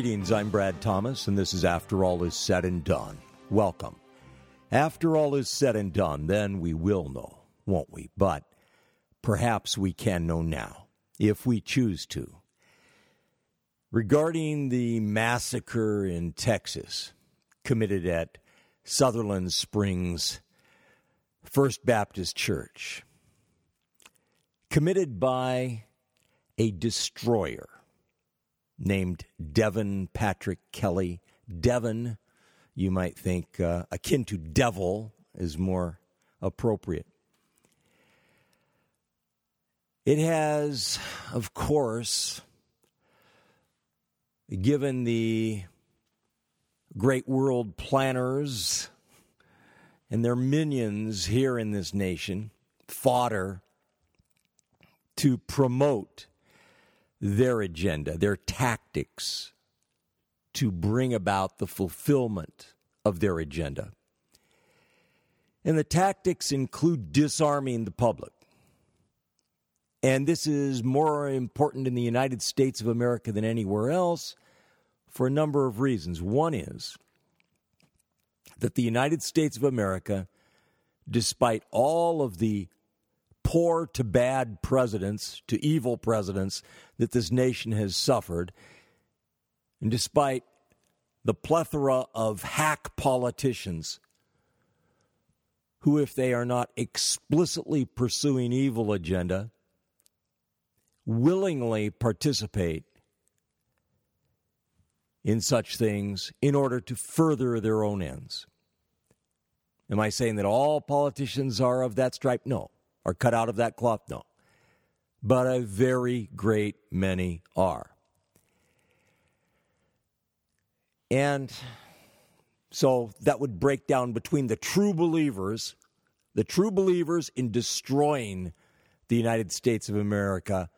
Greetings, I'm Brad Thomas, and this is After All Is Said and Done. Welcome. After all is said and done, then we will know, won't we? But perhaps we can know now, if we choose to. Regarding the massacre in Texas committed at Sutherland Springs First Baptist Church, committed by a destroyer named Devin Patrick Kelley. Devin, you might think uh, akin to devil is more appropriate. It has, of course, given the great world planners and their minions here in this nation fodder to promote their agenda, their tactics to bring about the fulfillment of their agenda. And the tactics include disarming the public. And this is more important in the United States of America than anywhere else for a number of reasons. One is that the United States of America, despite all of the poor to bad presidents, to evil presidents that this nation has suffered, and despite the plethora of hack politicians who, if they are not explicitly pursuing evil agenda, willingly participate in such things in order to further their own ends. Am I saying that all politicians are of that stripe? No are cut out of that cloth? No. But a very great many are. And so that would break down between the true believers, the true believers in destroying the United States of America,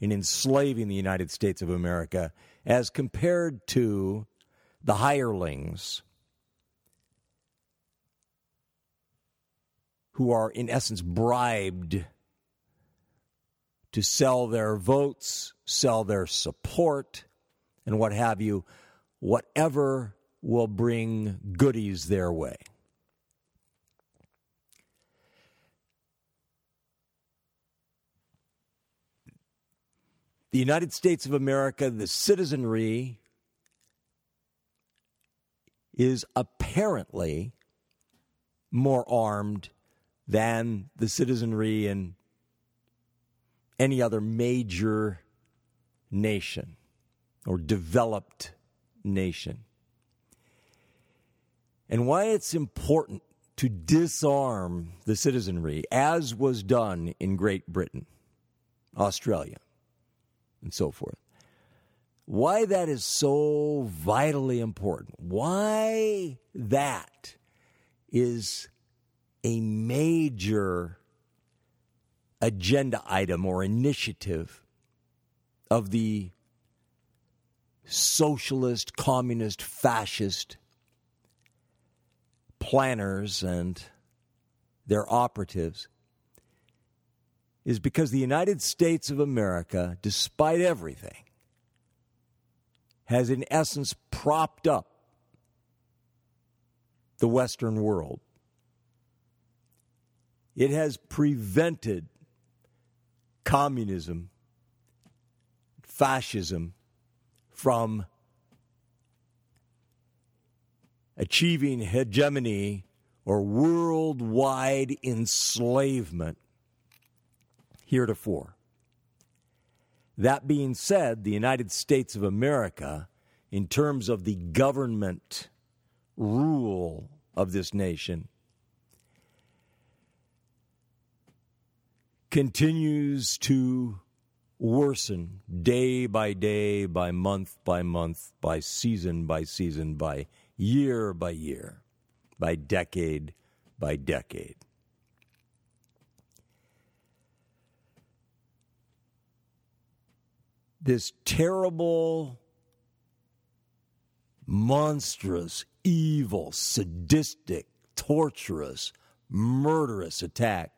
in enslaving the United States of America, as compared to the hirelings who are, in essence, bribed to sell their votes, sell their support, and what have you, whatever will bring goodies their way. The United States of America, the citizenry, is apparently more armed than the citizenry in any other major nation or developed nation. And why it's important to disarm the citizenry, as was done in Great Britain, Australia, and so forth. Why that is so vitally important, why that is a major agenda item or initiative of the socialist, communist, fascist planners and their operatives is because the United States of America, despite everything, has in essence propped up the Western world. It has prevented communism, fascism from achieving hegemony or worldwide enslavement heretofore. That being said, the United States of America, in terms of the government rule of this nation, continues to worsen day by day, by month by month, by season by season, by year by year, by decade by decade. This terrible, monstrous, evil, sadistic, torturous, murderous attack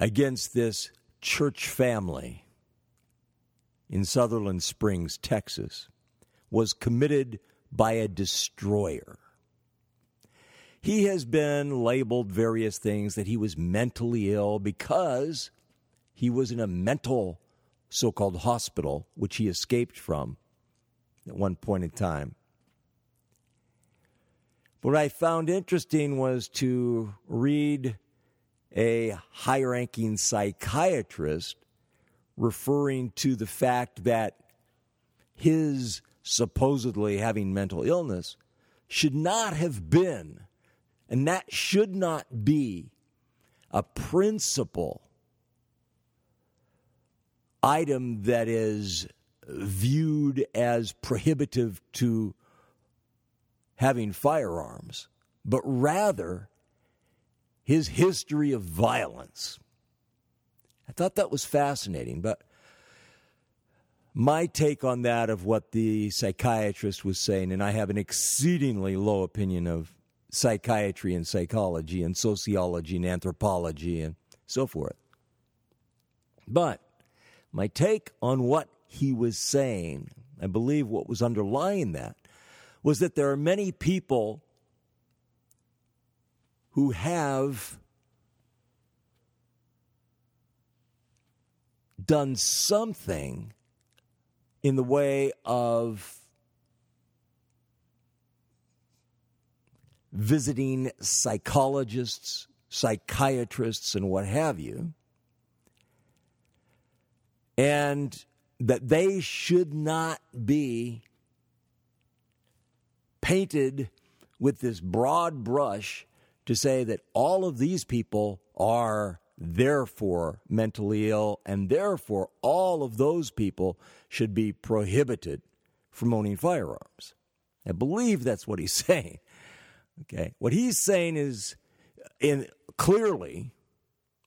against this church family in Sutherland Springs, Texas, was committed by a destroyer. He has been labeled various things that he was mentally ill because he was in a mental so called hospital, which he escaped from at one point in time. What I found interesting was to read a high ranking psychiatrist referring to the fact that his supposedly having mental illness should not have been, and that should not be, a principal item that is viewed as prohibitive to having firearms, but rather his history of violence. I thought that was fascinating, but my take on that of what the psychiatrist was saying, and I have an exceedingly low opinion of psychiatry and psychology and sociology and anthropology and so forth. But my take on what he was saying, I believe what was underlying that, was that there are many people who have done something in the way of visiting psychologists, psychiatrists, and what have you, and that they should not be painted with this broad brush to say that all of these people are therefore mentally ill, and therefore all of those people should be prohibited from owning firearms. I believe that's what he's saying. Okay. What he's saying is in clearly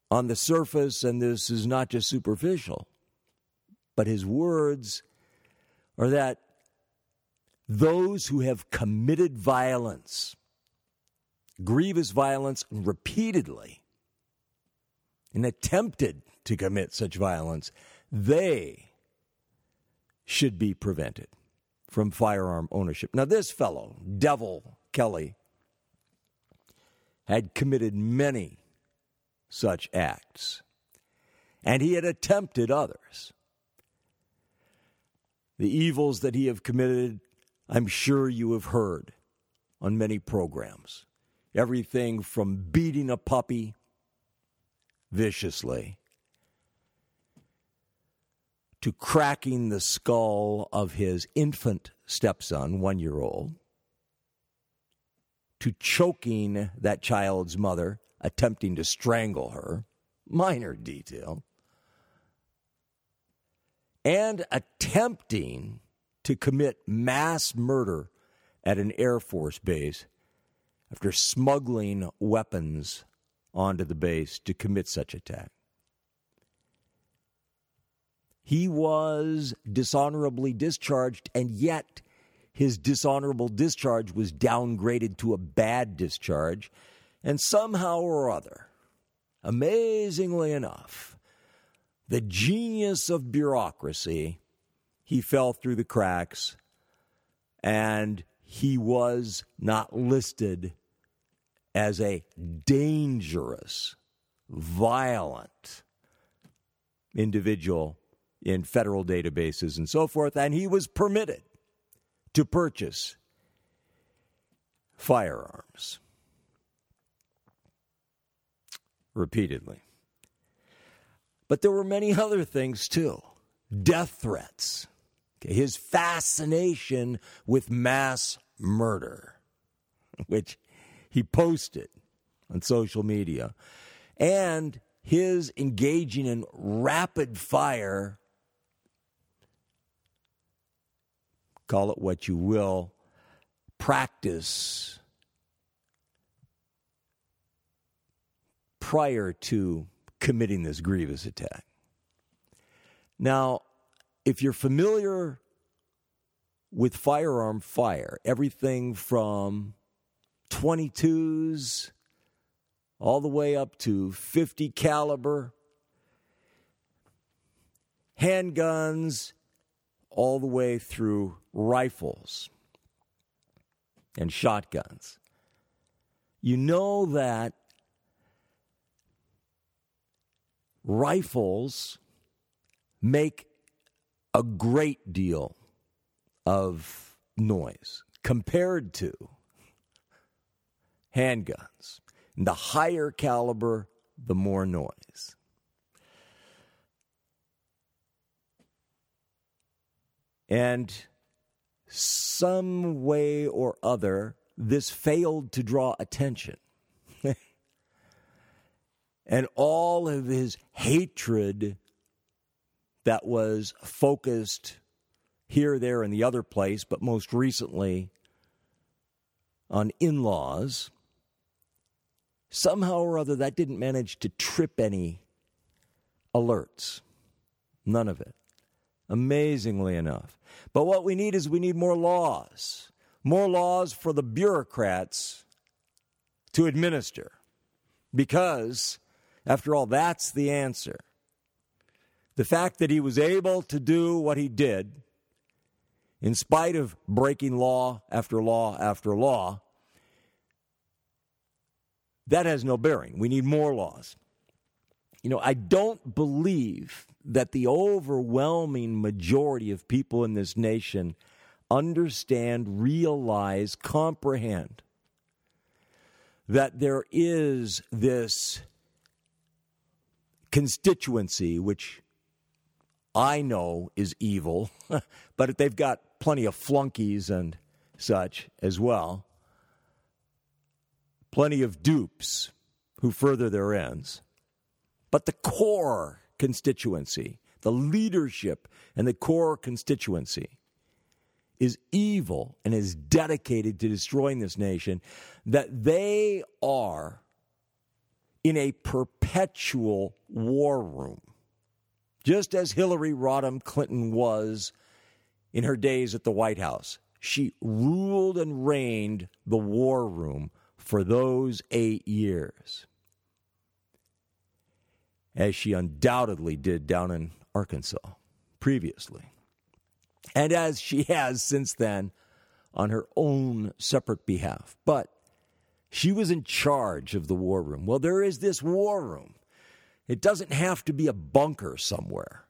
on the surface, and this is not just superficial, but his words are that those who have committed violence, grievous violence repeatedly, and attempted to commit such violence, they should be prevented from firearm ownership. Now, this fellow, Devil Kelley, had committed many such acts, and he had attempted others. The evils that he have committed, I'm sure you have heard on many programs. Everything from beating a puppy viciously to cracking the skull of his infant stepson, one year old, to choking that child's mother, attempting to strangle her, minor detail, and attempting to commit mass murder at an Air Force base after smuggling weapons onto the base to commit such attack. He was dishonorably discharged, and yet his dishonorable discharge was downgraded to a bad discharge, and somehow or other, amazingly enough, the genius of bureaucracy, he fell through the cracks and he was not listed as a dangerous, violent individual in federal databases and so forth, and he was permitted to purchase firearms repeatedly. But there were many other things too death threats, his fascination with mass murder, which he posted on social media, and his engaging in rapid fire, call it what you will, practice prior to committing this grievous attack. Now, if you're familiar with firearm fire, everything from 22s all the way up to 50 caliber. Handguns all the way through rifles and shotguns, you know that rifles make a great deal of noise compared to handguns. And the higher caliber, the more noise. And some way or other, this failed to draw attention. and all of his hatred that was focused here, there, and the other place, but most recently on in laws, somehow or other that didn't manage to trip any alerts. None of it. Amazingly enough. But what we need is we need more laws. More laws for the bureaucrats to administer. Because, after all, that's the answer. The fact that he was able to do what he did in spite of breaking law after law after law, that has no bearing. We need more laws. You know, I don't believe that the overwhelming majority of people in this nation understand, realize, comprehend that there is this constituency which I know is evil, but they've got plenty of flunkies and such as well. Plenty of dupes who further their ends. But the core constituency, the leadership and the core constituency, is evil and is dedicated to destroying this nation, that they are in a perpetual war room. Just as Hillary Rodham Clinton was in her days at the White House. She ruled and reigned the war room for those eight years, as she undoubtedly did down in Arkansas previously, and as she has since then on her own separate behalf. But she was in charge of the war room. Well, there is this war room. It doesn't have to be a bunker somewhere.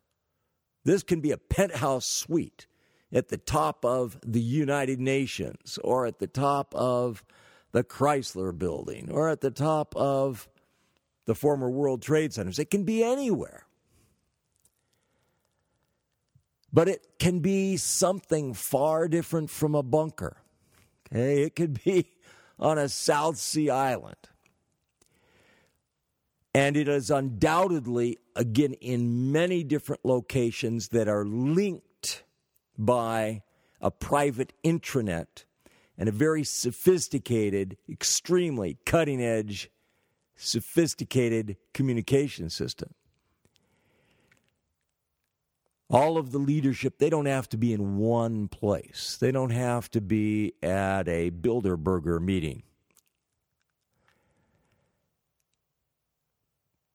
This can be a penthouse suite at the top of the United Nations or at the top of the Chrysler building or at the top of the former World Trade Centers. It can be anywhere. But it can be something far different from a bunker. Okay, it could be on a South Sea island. And it is undoubtedly, again, in many different locations that are linked by a private intranet and a very sophisticated, extremely cutting edge, sophisticated communication system. All of the leadership, they don't have to be in one place. They don't have to be at a Bilderberger meeting.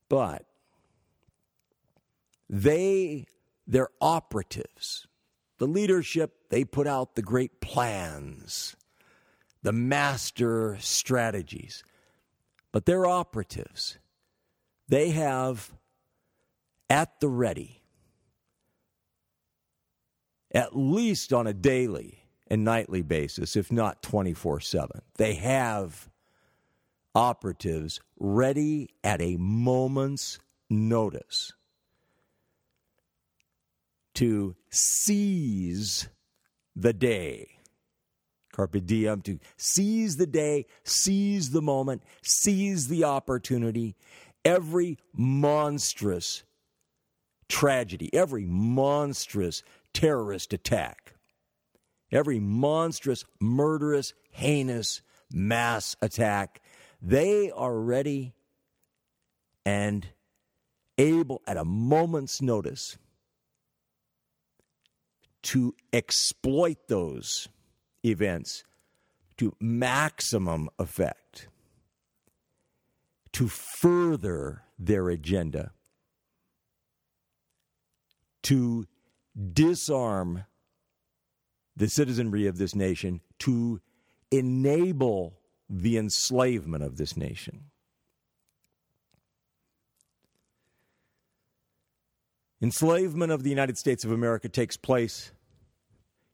But they, they're operatives the leadership, they put out the great plans, the master strategies. But they're operatives. They have at the ready, at least on a daily and nightly basis, if not 24 7. They have operatives ready at a moment's notice to seize the day. Carpe diem, to seize the day, seize the moment, seize the opportunity. Every monstrous tragedy, every monstrous terrorist attack, every monstrous, murderous, heinous mass attack, they are ready and able at a moment's notice to exploit those events to maximum effect, to further their agenda, to disarm the citizenry of this nation to enable the enslavement of this nation. Enslavement of the United States of America takes place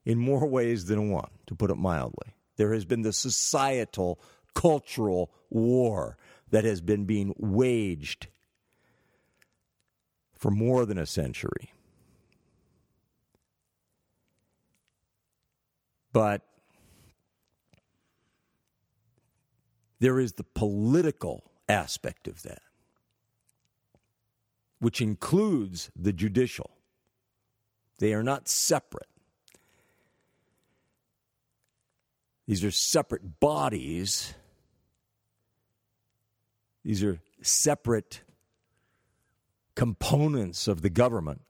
in more ways than one, to put it mildly. There has been the societal, cultural war that has been being waged for more than a century. But there is the political aspect of that which includes the judicial. They are not separate. These are separate bodies. These are separate components of the government,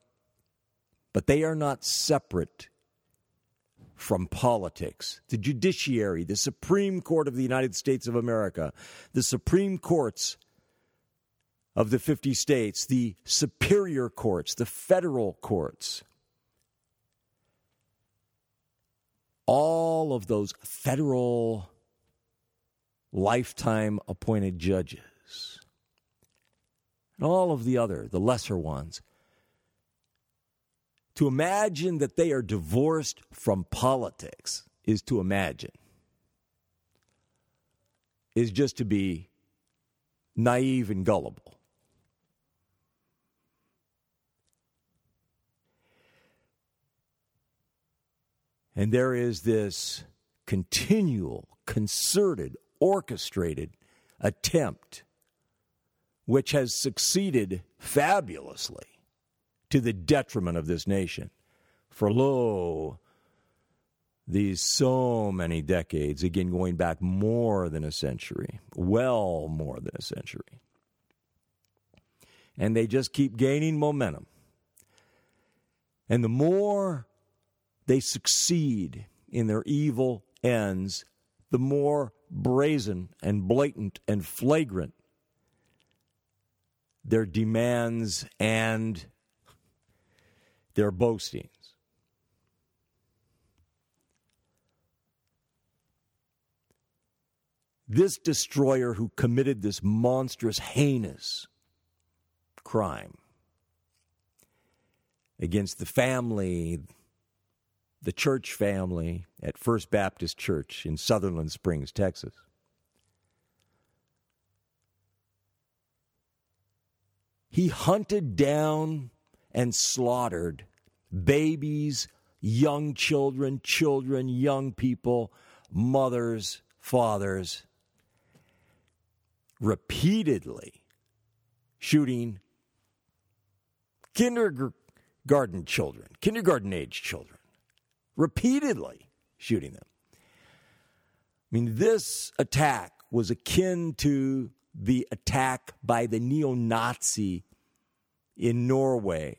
but they are not separate from politics. The judiciary, the Supreme Court of the United States of America, the Supreme Courts of the 50 states, the superior courts, the federal courts, all of those federal lifetime appointed judges, and all of the other, the lesser ones, to imagine that they are divorced from politics is to imagine, is just to be naive and gullible. And there is this continual, concerted, orchestrated attempt, which has succeeded fabulously to the detriment of this nation. For lo, these so many decades, again going back more than a century, well more than a century. And they just keep gaining momentum. And the more they succeed in their evil ends, the more brazen and blatant and flagrant their demands and their boastings. This destroyer who committed this monstrous, heinous crime against the family, the church family at First Baptist Church in Sutherland Springs, Texas. He hunted down and slaughtered babies, young children, children, young people, mothers, fathers, repeatedly shooting kindergarten children, kindergarten age children repeatedly shooting them. I mean, this attack was akin to the attack by the neo Nazi in Norway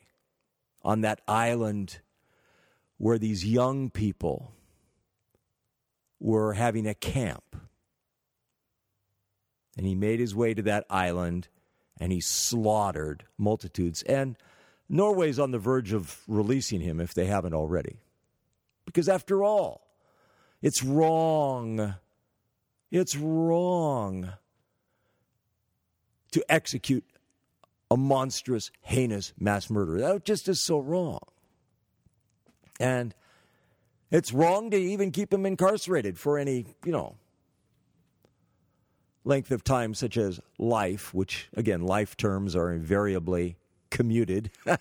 on that island where these young people were having a camp. And he made his way to that island and he slaughtered multitudes. And Norway's on the verge of releasing him if they haven't already. Because after all, it's wrong. It's wrong to execute a monstrous, heinous mass murder. That just is so wrong. And it's wrong to even keep him incarcerated for any, you know, length of time, such as life, which, again, life terms are invariably commuted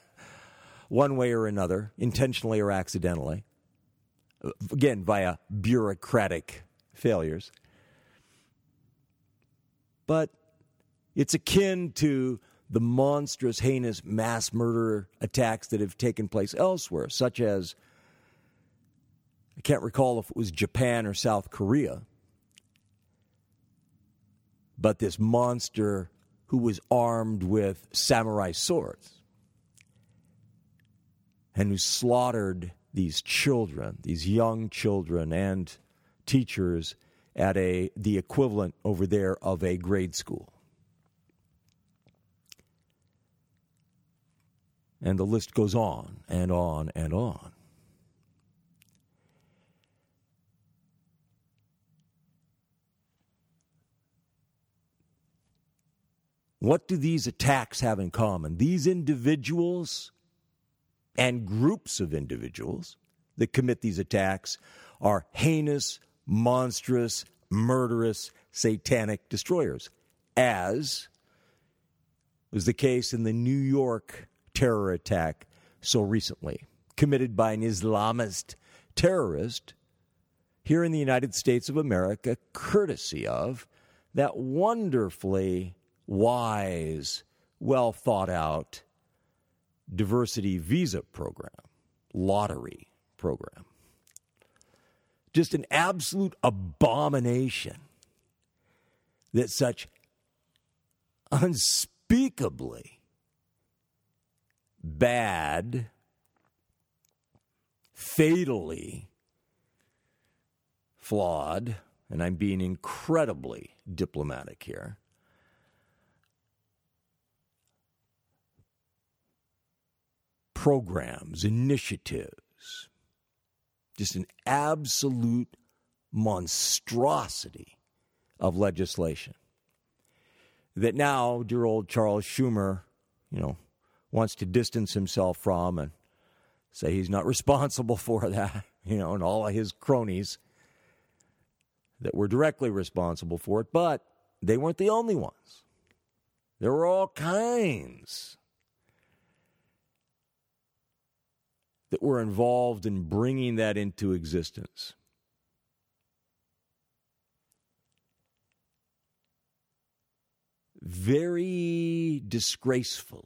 one way or another, intentionally or accidentally again, via bureaucratic failures. But it's akin to the monstrous, heinous mass murder attacks that have taken place elsewhere, such as I can't recall if it was Japan or South Korea, but this monster who was armed with samurai swords and who slaughtered these children, these young children, and teachers at a the equivalent over there of a grade school. And the list goes on and on and on. What do these attacks have in common? These individuals and groups of individuals that commit these attacks are heinous, monstrous, murderous, satanic destroyers, as was the case in the New York terror attack so recently, committed by an Islamist terrorist here in the United States of America, courtesy of that wonderfully wise, well thought out diversity visa program, lottery program. Just an absolute abomination that such unspeakably bad, fatally flawed, and I'm being incredibly diplomatic here. Programs, initiatives, just an absolute monstrosity of legislation that now dear old Charles Schumer, you know, wants to distance himself from and say he's not responsible for that, you know, and all of his cronies that were directly responsible for it, but they weren't the only ones. There were all kinds that were involved in bringing that into existence. Very disgracefully.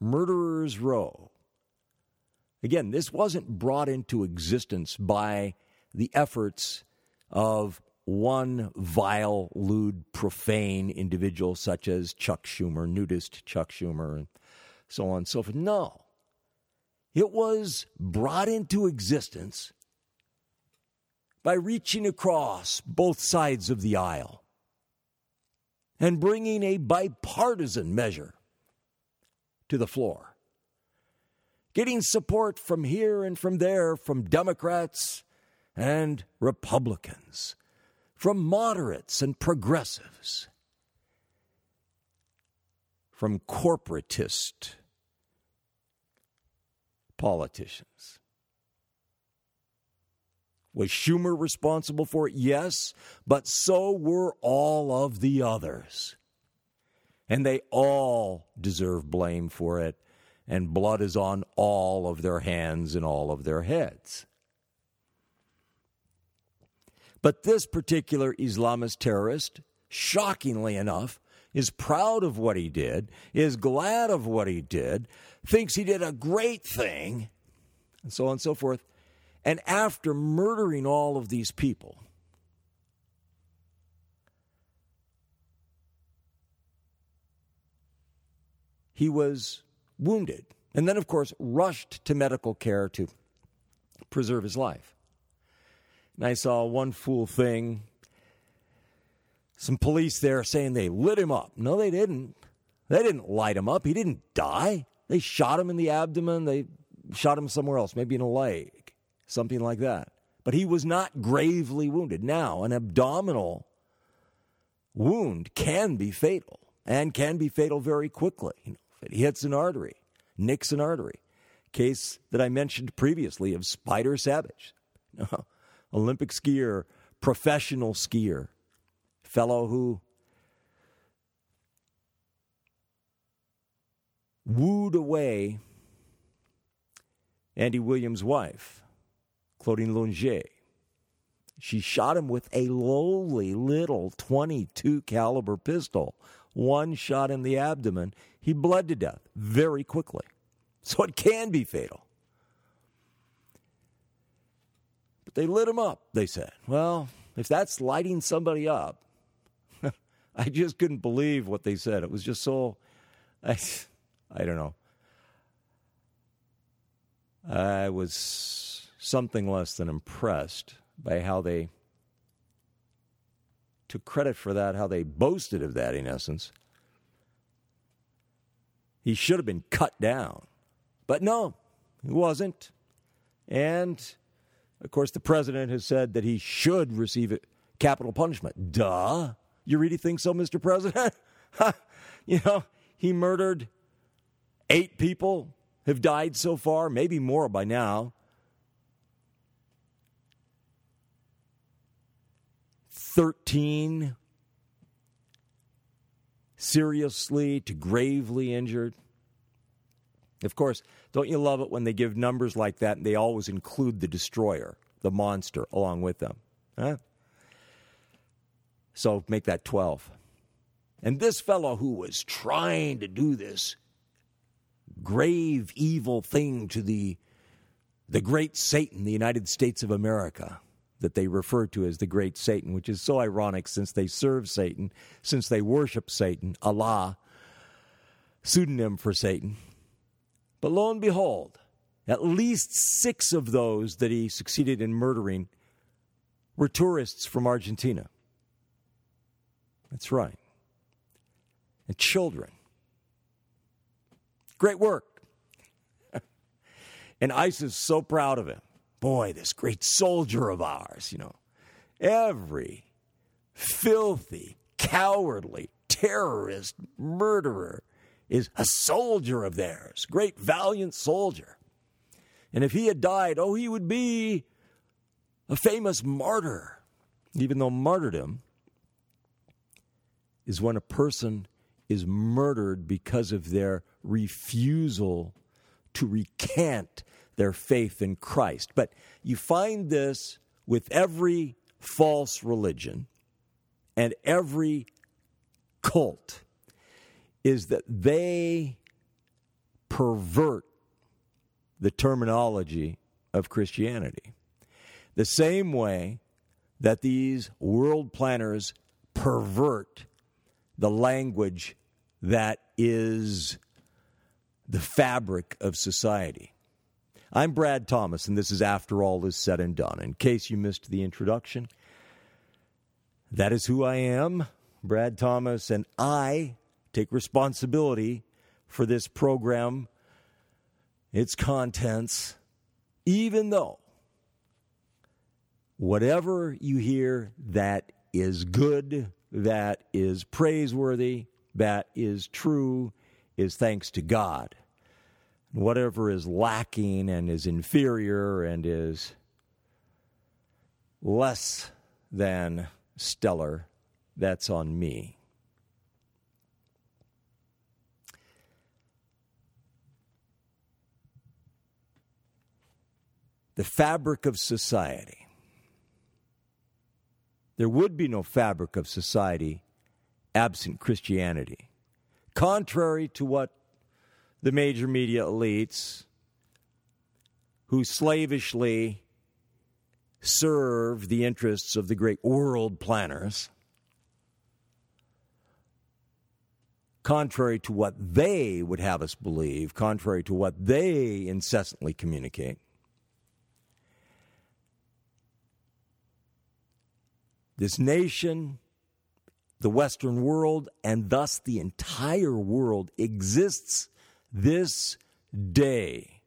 Murderers Row. Again, this wasn't brought into existence by the efforts of one vile, lewd, profane individual such as Chuck Schumer, nudist Chuck Schumer, and so on and so forth. No. It was brought into existence by reaching across both sides of the aisle and bringing a bipartisan measure to the floor. Getting support from here and from there from Democrats and Republicans, from moderates and progressives, from corporatist politicians. Was Schumer responsible for it? Yes, but so were all of the others. And they all deserve blame for it, and blood is on all of their hands and all of their heads. But this particular Islamist terrorist, shockingly enough, is proud of what he did, is glad of what he did, thinks he did a great thing, and so on and so forth. And after murdering all of these people, he was wounded and then, of course, rushed to medical care to preserve his life. And I saw one fool thing some police there saying they lit him up. No, they didn't. They didn't light him up. He didn't die. They shot him in the abdomen. They shot him somewhere else, maybe in a leg, something like that. But he was not gravely wounded. Now, an abdominal wound can be fatal and can be fatal very quickly. You know, if it hits an artery, nicks an artery. Case that I mentioned previously of Spider Sabich. Olympic skier, professional skier, fellow who wooed away Andy Williams' wife, Claudine Longet. She shot him with a lowly little 22 caliber pistol. One shot in the abdomen. He bled to death very quickly. So it can be fatal. But they lit him up, they said. Well, if that's lighting somebody up, I just couldn't believe what they said. It was just so, I, I don't know. I was something less than impressed by how they took credit for that, how they boasted of that, in essence. He should have been cut down. But no, he wasn't. And of course, the president has said that he should receive capital punishment. Duh. You really think so, Mr. President? you know, he murdered eight people, have died so far, maybe more by now. 13 seriously to gravely injured. Of course, don't you love it when they give numbers like that and they always include the destroyer, the monster, along with them? Huh? So make that 12. And this fellow who was trying to do this grave evil thing to the, the great Satan, the United States of America, that they refer to as the great Satan, which is so ironic since they serve Satan, since they worship Satan, Allah, pseudonym for Satan. But lo and behold, at least six of those that he succeeded in murdering were tourists from Argentina. That's right. And children. Great work. and ISIS is so proud of him boy, this great soldier of ours, you know. Every filthy, cowardly, terrorist, murderer is a soldier of theirs, great, valiant soldier. And if he had died, oh, he would be a famous martyr, even though martyrdom is when a person is murdered because of their refusal to recant their faith in Christ. But you find this with every false religion and every cult is that they pervert the terminology of Christianity. The same way that these world planners pervert the language that is the fabric of society. I'm Brad Thomas, and this is After All Is Said and Done. In case you missed the introduction, that is who I am, Brad Thomas, and I take responsibility for this program, its contents, even though whatever you hear that is good, that is praiseworthy, that is true, is thanks to God whatever is lacking and is inferior and is less than stellar, that's on me. The fabric of society. There would be no fabric of society absent Christianity. Contrary to what the major media elites who slavishly serve the interests of the great world planners, contrary to what they would have us believe, contrary to what they incessantly communicate. This nation, the Western world, and thus the entire world exists this day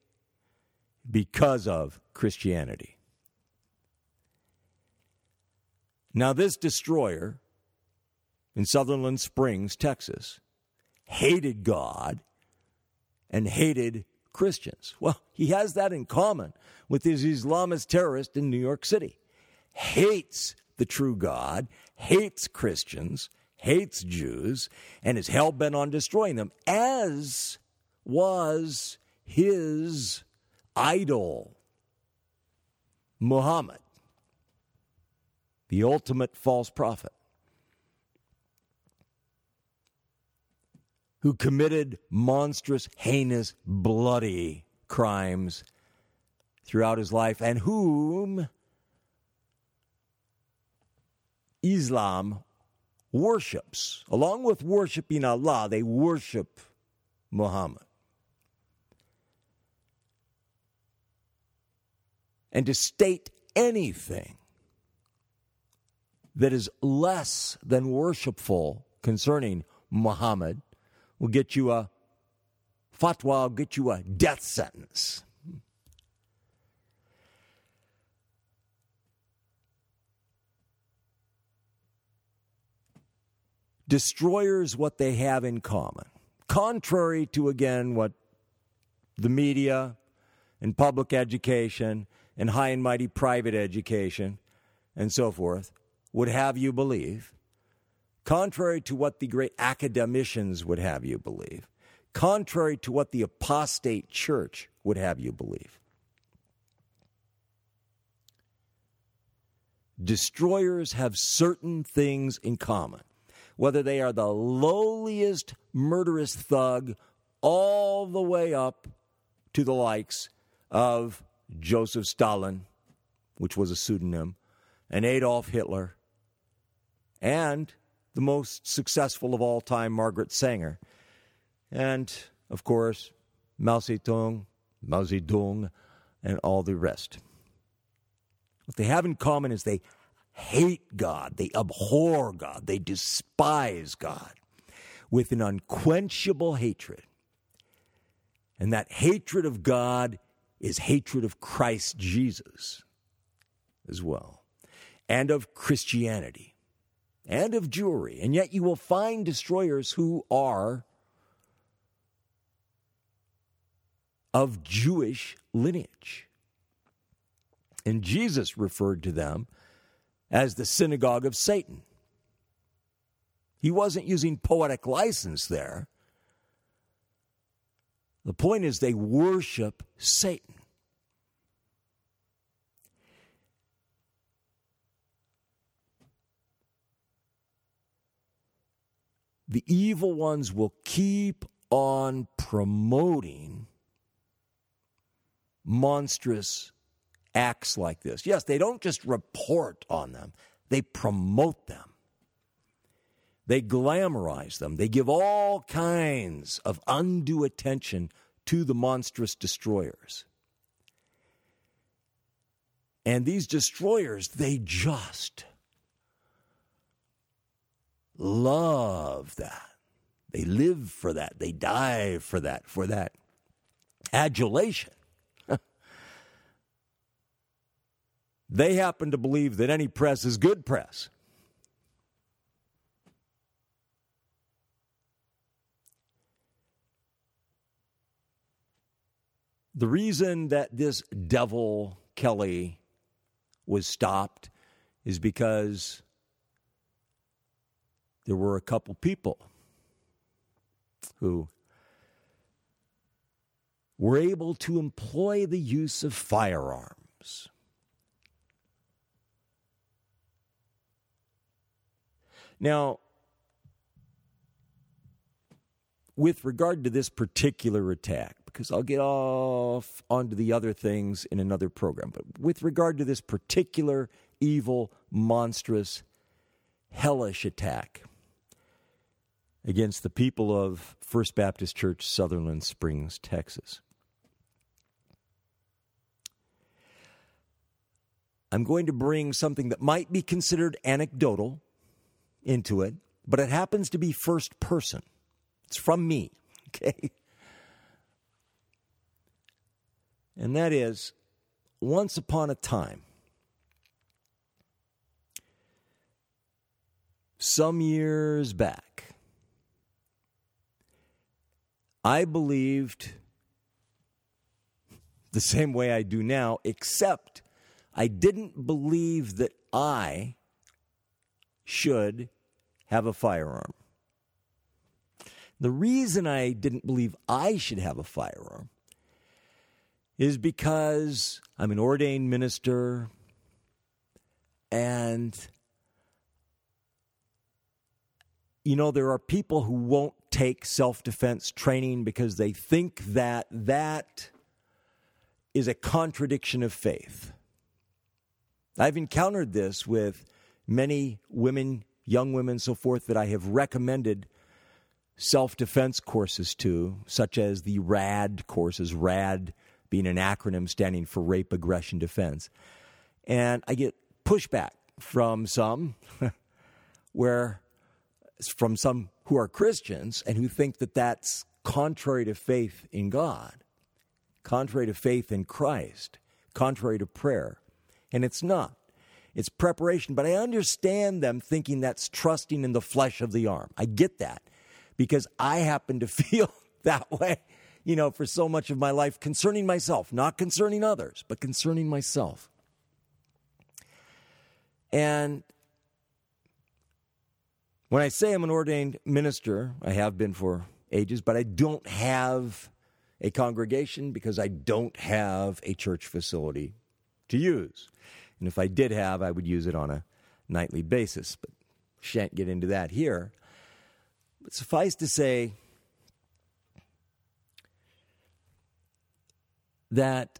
because of Christianity. Now, this destroyer in Sutherland Springs, Texas, hated God and hated Christians. Well, he has that in common with his Islamist terrorist in New York City. Hates the true God, hates Christians, hates Jews, and is hell bent on destroying them, as was his idol, Muhammad, the ultimate false prophet, who committed monstrous, heinous, bloody crimes throughout his life, and whom Islam worships. Along with worshiping Allah, they worship Muhammad. and to state anything that is less than worshipful concerning Muhammad will get you a fatwa, will get you a death sentence. Destroyers what they have in common. Contrary to, again, what the media and public education and high and mighty private education and so forth would have you believe, contrary to what the great academicians would have you believe, contrary to what the apostate church would have you believe. Destroyers have certain things in common, whether they are the lowliest murderous thug all the way up to the likes of Joseph Stalin, which was a pseudonym, and Adolf Hitler, and the most successful of all time, Margaret Sanger, and of course, Mao Zedong, Mao Zedong, and all the rest. What they have in common is they hate God, they abhor God, they despise God with an unquenchable hatred. And that hatred of God is hatred of Christ Jesus as well, and of Christianity, and of Jewry. And yet you will find destroyers who are of Jewish lineage. And Jesus referred to them as the synagogue of Satan. He wasn't using poetic license there. The point is, they worship Satan. The evil ones will keep on promoting monstrous acts like this. Yes, they don't just report on them, they promote them. They glamorize them. They give all kinds of undue attention to the monstrous destroyers. And these destroyers, they just love that. They live for that. They die for that, for that adulation. They happen to believe that any press is good press. The reason that this devil Kelley was stopped is because there were a couple people who were able to employ the use of firearms. Now, with regard to this particular attack, because I'll get off onto the other things in another program, but with regard to this particular evil, monstrous, hellish attack against the people of First Baptist Church, Sutherland Springs, Texas. I'm going to bring something that might be considered anecdotal into it, but it happens to be first person. It's from me, okay? And that is once upon a time, some years back, I believed the same way I do now, except I didn't believe that I should have a firearm. The reason I didn't believe I should have a firearm is because I'm an ordained minister and you know there are people who won't take self-defense training because they think that that is a contradiction of faith. I've encountered this with many women, young women, so forth, that I have recommended self defense courses to, such as the RAD courses, RAD being an acronym standing for Rape, Aggression, Defense. And I get pushback from some where from some who are Christians and who think that that's contrary to faith in God, contrary to faith in Christ, contrary to prayer. And it's not. It's preparation, but I understand them thinking that's trusting in the flesh of the arm. I get that because I happen to feel that way, you know, for so much of my life concerning myself, not concerning others, but concerning myself. And when I say I'm an ordained minister, I have been for ages, but I don't have a congregation because I don't have a church facility to use. And if I did have, I would use it on a nightly basis, but shan't get into that here. But suffice to say that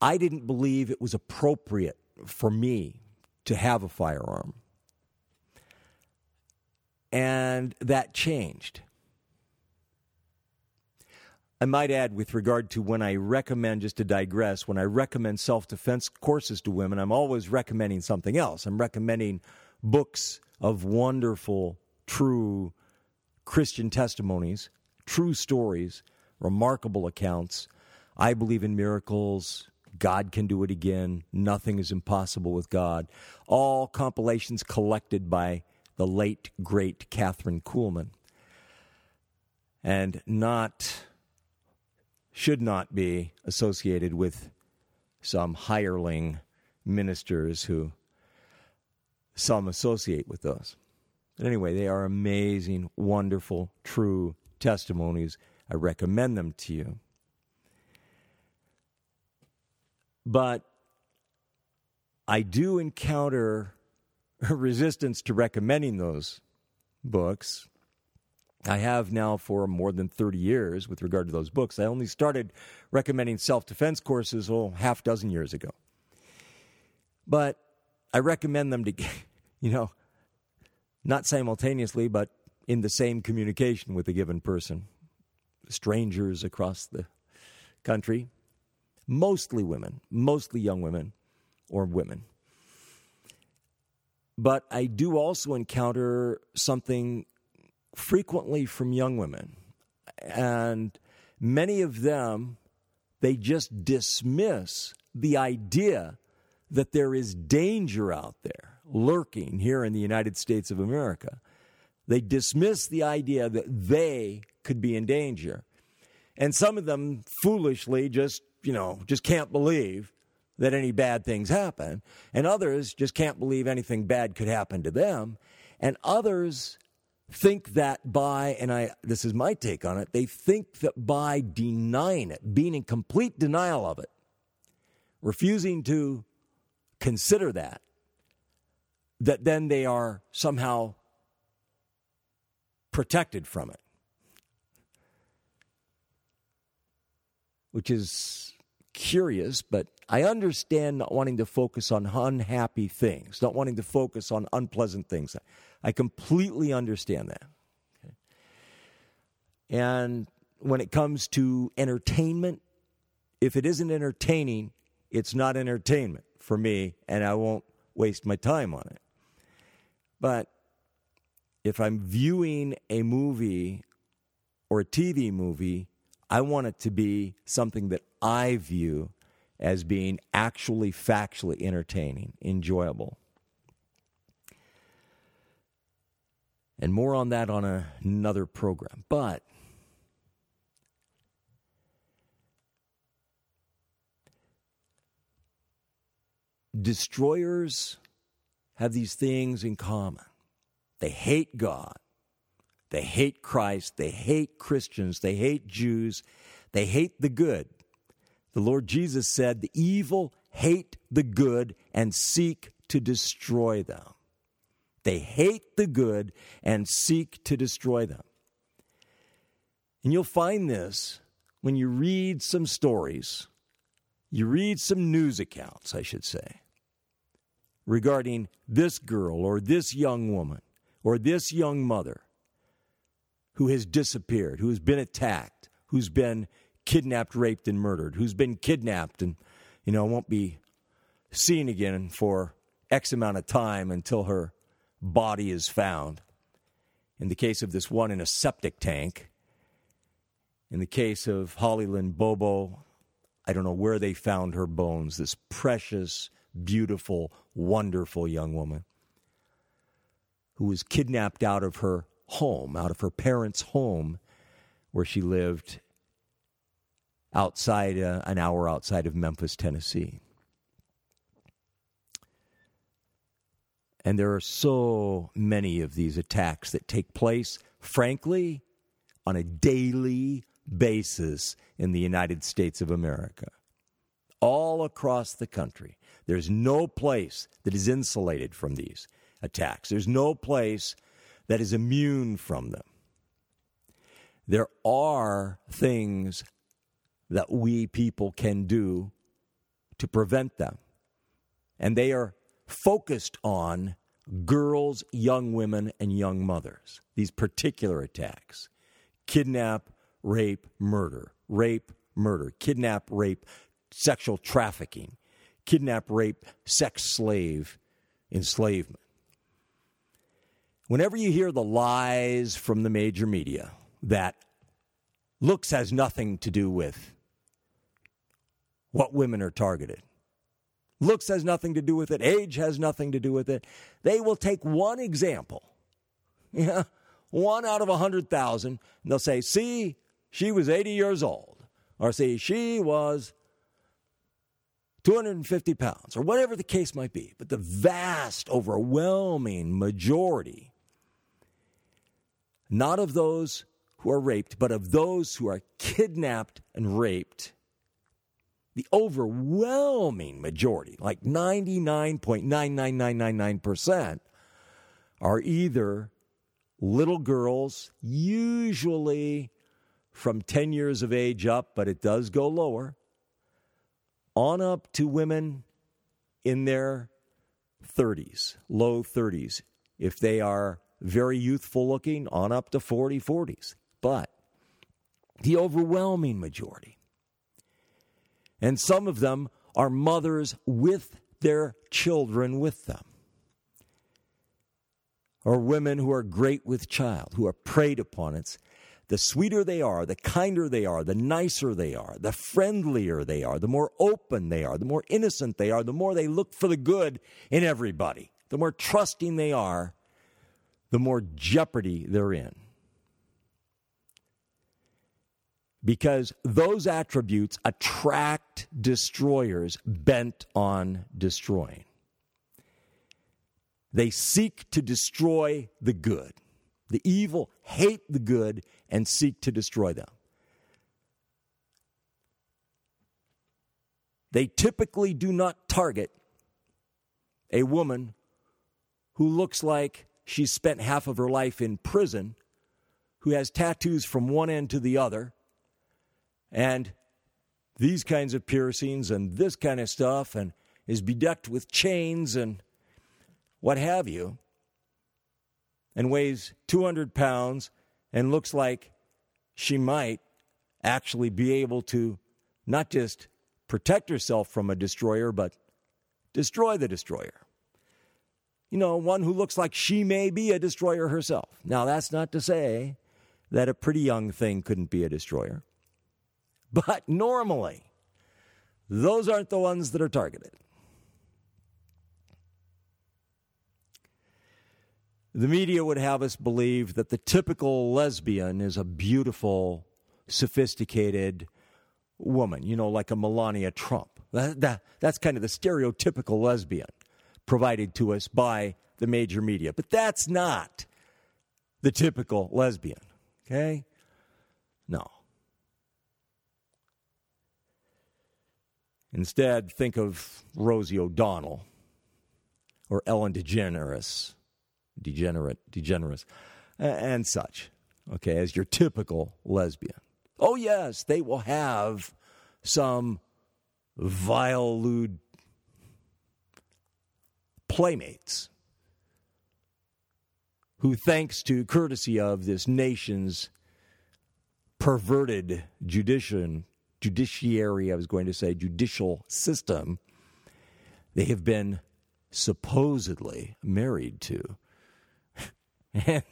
I didn't believe it was appropriate for me to have a firearm. And that changed. I might add, with regard to when I recommend, just to digress, when I recommend self defense courses to women, I'm always recommending something else. I'm recommending books of wonderful, true Christian testimonies, true stories, remarkable accounts. I believe in miracles. God can do it again. Nothing is impossible with God. All compilations collected by the late, great Kathryn Kuhlman. And not should not be associated with some hireling ministers who some associate with those. But anyway, they are amazing, wonderful, true testimonies. I recommend them to you. But I do encounter resistance to recommending those books I have now for more than 30 years with regard to those books. I only started recommending self defense courses, oh, half dozen years ago. But I recommend them to, you know, not simultaneously, but in the same communication with a given person. Strangers across the country, mostly women, mostly young women or women. But I do also encounter something frequently from young women. And many of them, they just dismiss the idea that there is danger out there lurking here in the United States of America. They dismiss the idea that they could be in danger. And some of them foolishly just, you know, just can't believe that any bad things happen. And others just can't believe anything bad could happen to them. And others think that by, and I, this is my take on it, they think that by denying it, being in complete denial of it, refusing to consider that, that then they are somehow protected from it. Which is curious, but I understand not wanting to focus on unhappy things, not wanting to focus on unpleasant things. I completely understand that. Okay. And when it comes to entertainment, if it isn't entertaining, it's not entertainment for me, and I won't waste my time on it. But if I'm viewing a movie or a TV movie, I want it to be something that I view as being actually factually entertaining, enjoyable. And more on that on a, another program. But destroyers have these things in common they hate God, they hate Christ, they hate Christians, they hate Jews, they hate the good. The Lord Jesus said, The evil hate the good and seek to destroy them. They hate the good and seek to destroy them. And you'll find this when you read some stories, you read some news accounts, I should say, regarding this girl or this young woman or this young mother who has disappeared, who has been attacked, who's been kidnapped, raped, and murdered, who's been kidnapped and, you know, won't be seen again for X amount of time until her body is found. In the case of this one in a septic tank, in the case of Holly Lynn Bobo, I don't know where they found her bones, this precious, beautiful, wonderful young woman who was kidnapped out of her home, out of her parents' home, where she lived outside, uh, an hour outside of Memphis, Tennessee. And there are so many of these attacks that take place, frankly, on a daily basis in the United States of America. All across the country. There's no place that is insulated from these attacks. There's no place that is immune from them. There are things that we people can do to prevent them. And they are focused on girls, young women, and young mothers, these particular attacks. Kidnap, rape, murder, rape, murder, kidnap, rape, sexual trafficking, kidnap, rape, sex slave, enslavement. Whenever you hear the lies from the major media that looks has nothing to do with what women are targeted, looks has nothing to do with it, age has nothing to do with it, they will take one example, yeah, one out of a 100,000, and they'll say, see, she was 80 years old, or see, she was 250 pounds, or whatever the case might be. But the vast, overwhelming majority not of those who are raped, but of those who are kidnapped and raped, the overwhelming majority, like 99.99999%, are either little girls, usually from 10 years of age up, but it does go lower, on up to women in their 30s, low 30s, if they are very youthful looking, on up to 40 40s. But the overwhelming majority. And some of them are mothers with their children with them. Or women who are great with child, who are preyed upon. It's the sweeter they are, the kinder they are, the nicer they are, the friendlier they are, the more open they are, the more innocent they are, the more they look for the good in everybody, the more trusting they are, the more jeopardy they're in. Because those attributes attract destroyers bent on destroying. They seek to destroy the good. The evil hate the good and seek to destroy them. They typically do not target a woman who looks like she's spent half of her life in prison, who has tattoos from one end to the other, and these kinds of piercings and this kind of stuff, and is bedecked with chains and what have you, and weighs 200 pounds and looks like she might actually be able to not just protect herself from a destroyer, but destroy the destroyer you know, one who looks like she may be a destroyer herself. Now, that's not to say that a pretty young thing couldn't be a destroyer. But normally, those aren't the ones that are targeted. The media would have us believe that the typical lesbian is a beautiful, sophisticated woman, you know, like a Melania Trump. That, that, that's kind of the stereotypical lesbian provided to us by the major media. But that's not the typical lesbian, okay? No. Instead, think of Rosie O'Donnell or Ellen DeGeneres, degenerate, degeneres, and such, okay, as your typical lesbian. Oh, yes, they will have some vile, lewd playmates who, thanks to courtesy of this nation's perverted judician, judiciary, I was going to say judicial system, they have been supposedly married to. and,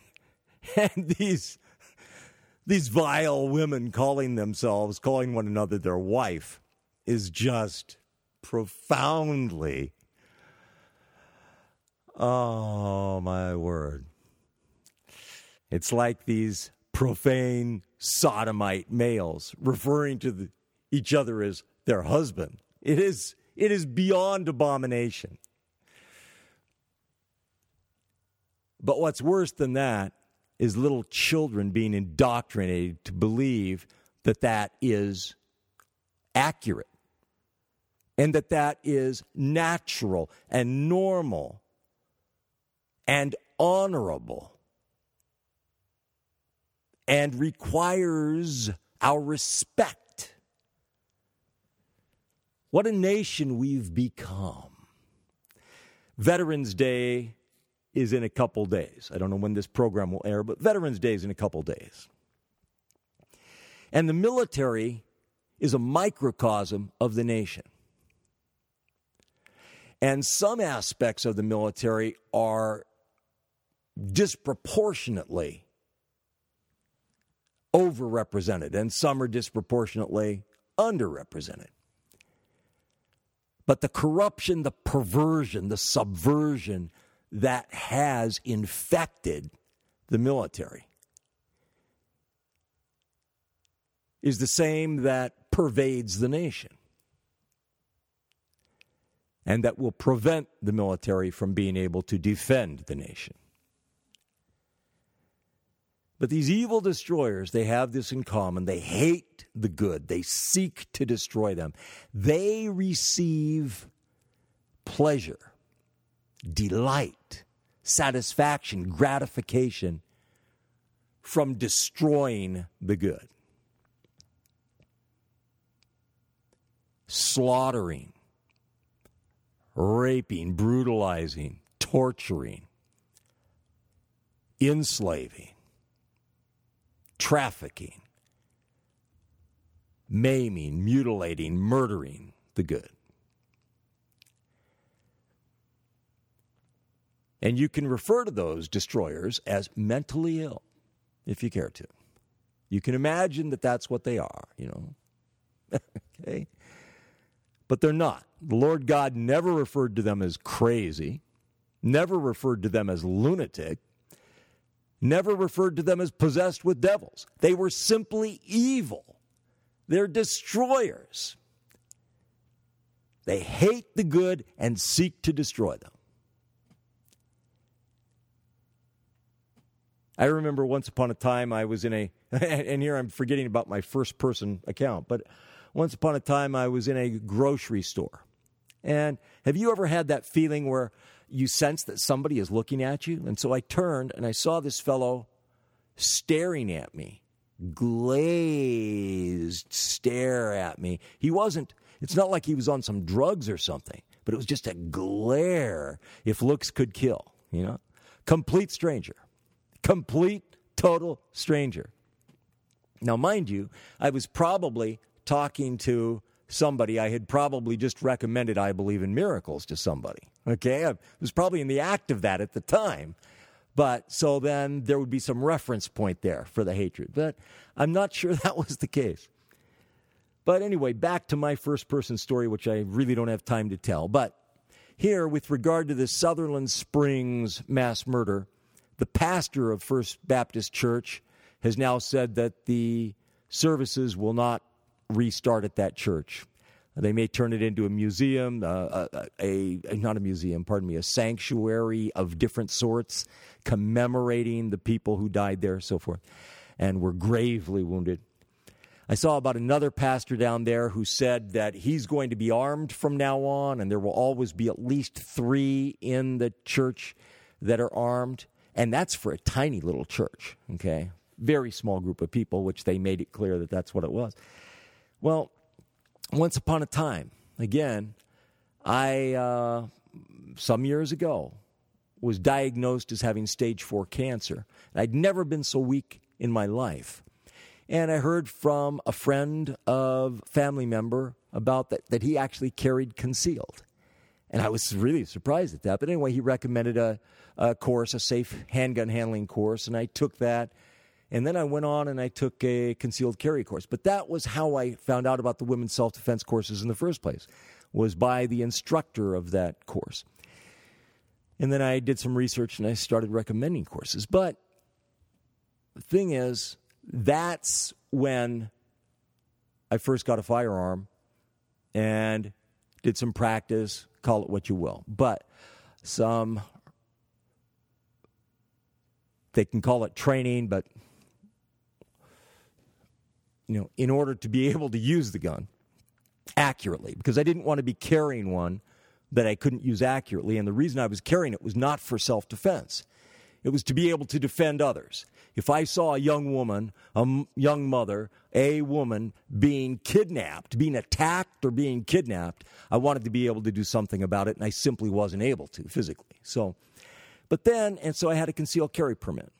and these, these vile women calling themselves, calling one another their wife, is just profoundly Oh, my word. It's like these profane sodomite males referring to the, each other as their husband. It is, it is beyond abomination. But what's worse than that is little children being indoctrinated to believe that that is accurate and that that is natural and normal and honorable and requires our respect. What a nation we've become. Veterans Day is in a couple days. I don't know when this program will air, but Veterans Day is in a couple days. And the military is a microcosm of the nation. And some aspects of the military are disproportionately overrepresented, and some are disproportionately underrepresented. But the corruption, the perversion, the subversion that has infected the military is the same that pervades the nation and that will prevent the military from being able to defend the nation. But these evil destroyers, they have this in common. They hate the good, they seek to destroy them. They receive pleasure, delight, satisfaction, gratification from destroying the good. Slaughtering, raping, brutalizing, torturing, enslaving, trafficking, maiming, mutilating, murdering the good. And you can refer to those destroyers as mentally ill if you care to. You can imagine that that's what they are, you know. okay? But they're not. The Lord God never referred to them as crazy, never referred to them as lunatic, never referred to them as possessed with devils. They were simply evil. They're destroyers. They hate the good and seek to destroy them. I remember once upon a time I was in a, and here I'm forgetting about my first person account, but once upon a time I was in a grocery store. And have you ever had that feeling where you sense that somebody is looking at you? And so I turned and I saw this fellow staring at me, glazed stare at me. He wasn't, it's not like he was on some drugs or something, but it was just a glare if looks could kill, you know? Complete stranger. Complete, total stranger. Now, mind you, I was probably talking to somebody. I had probably just recommended I believe in miracles to somebody. Okay, I was probably in the act of that at the time. But so then there would be some reference point there for the hatred. But I'm not sure that was the case. But anyway, back to my first person story, which I really don't have time to tell. But here, with regard to the Sutherland Springs mass murder, the pastor of First Baptist Church has now said that the services will not restart at that church. They may turn it into a museum, uh, a, a, not a museum, pardon me, a sanctuary of different sorts, commemorating the people who died there, so forth, and were gravely wounded. I saw about another pastor down there who said that he's going to be armed from now on, and there will always be at least three in the church that are armed. And that's for a tiny little church, okay? Very small group of people, which they made it clear that that's what it was. Well, once upon a time, again, I, uh, some years ago, was diagnosed as having stage four cancer. I'd never been so weak in my life. And I heard from a friend of family member about that, that he actually carried concealed. And I was really surprised at that. But anyway, he recommended a, a course, a safe handgun handling course, and I took that and then I went on and I took a concealed carry course. But that was how I found out about the women's self defense courses in the first place, was by the instructor of that course. And then I did some research and I started recommending courses. But the thing is, that's when I first got a firearm and did some practice, call it what you will. But some, they can call it training, but you know, in order to be able to use the gun accurately, because I didn't want to be carrying one that I couldn't use accurately. And the reason I was carrying it was not for self defense, it was to be able to defend others. If I saw a young woman, a young mother, a woman being kidnapped, being attacked or being kidnapped, I wanted to be able to do something about it, and I simply wasn't able to physically. So, but then, and so I had a concealed carry permit.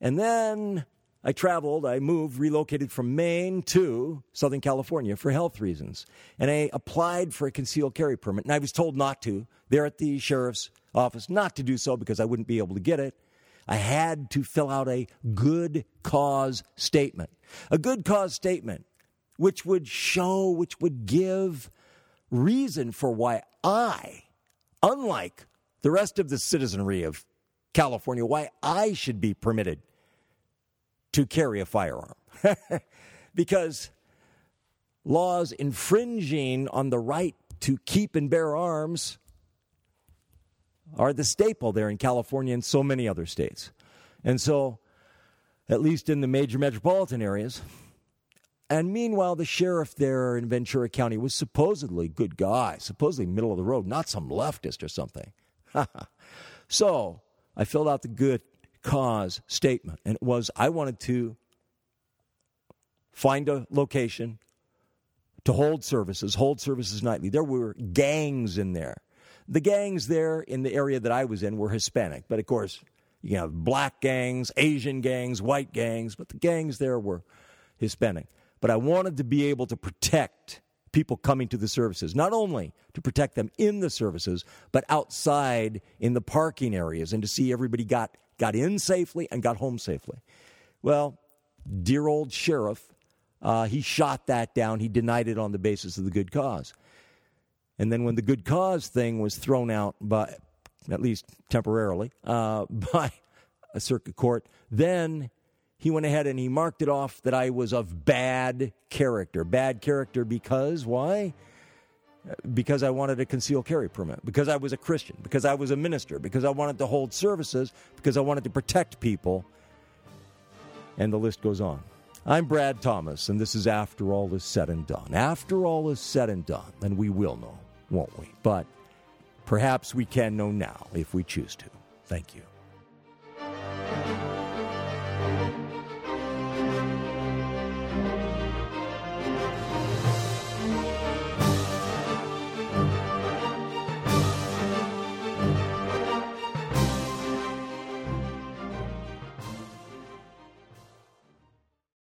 And then I traveled, I moved, relocated from Maine to Southern California for health reasons. And I applied for a concealed carry permit, and I was told not to there at the sheriff's office, not to do so because I wouldn't be able to get it. I had to fill out a good cause statement. A good cause statement, which would show, which would give reason for why I, unlike the rest of the citizenry of California, why I should be permitted to carry a firearm. because laws infringing on the right to keep and bear arms are the staple there in California and so many other states. And so, at least in the major metropolitan areas, and meanwhile, the sheriff there in Ventura County was supposedly a good guy, supposedly middle of the road, not some leftist or something. so I filled out the good cause statement, and it was I wanted to find a location to hold services, hold services nightly. There were gangs in there. The gangs there in the area that I was in were Hispanic, but of course, you have black gangs, Asian gangs, white gangs, but the gangs there were Hispanic. But I wanted to be able to protect people coming to the services, not only to protect them in the services, but outside in the parking areas and to see everybody got got in safely, and got home safely. Well, dear old sheriff, uh, he shot that down. He denied it on the basis of the good cause. And then when the good cause thing was thrown out by, at least temporarily, uh, by a circuit court, then he went ahead and he marked it off that I was of bad character. Bad character because why? Because I wanted a concealed carry permit, because I was a Christian, because I was a minister, because I wanted to hold services, because I wanted to protect people. And the list goes on. I'm Brad Thomas, and this is After All Is Said and Done. After all is said and done, then we will know, won't we? But perhaps we can know now if we choose to. Thank you.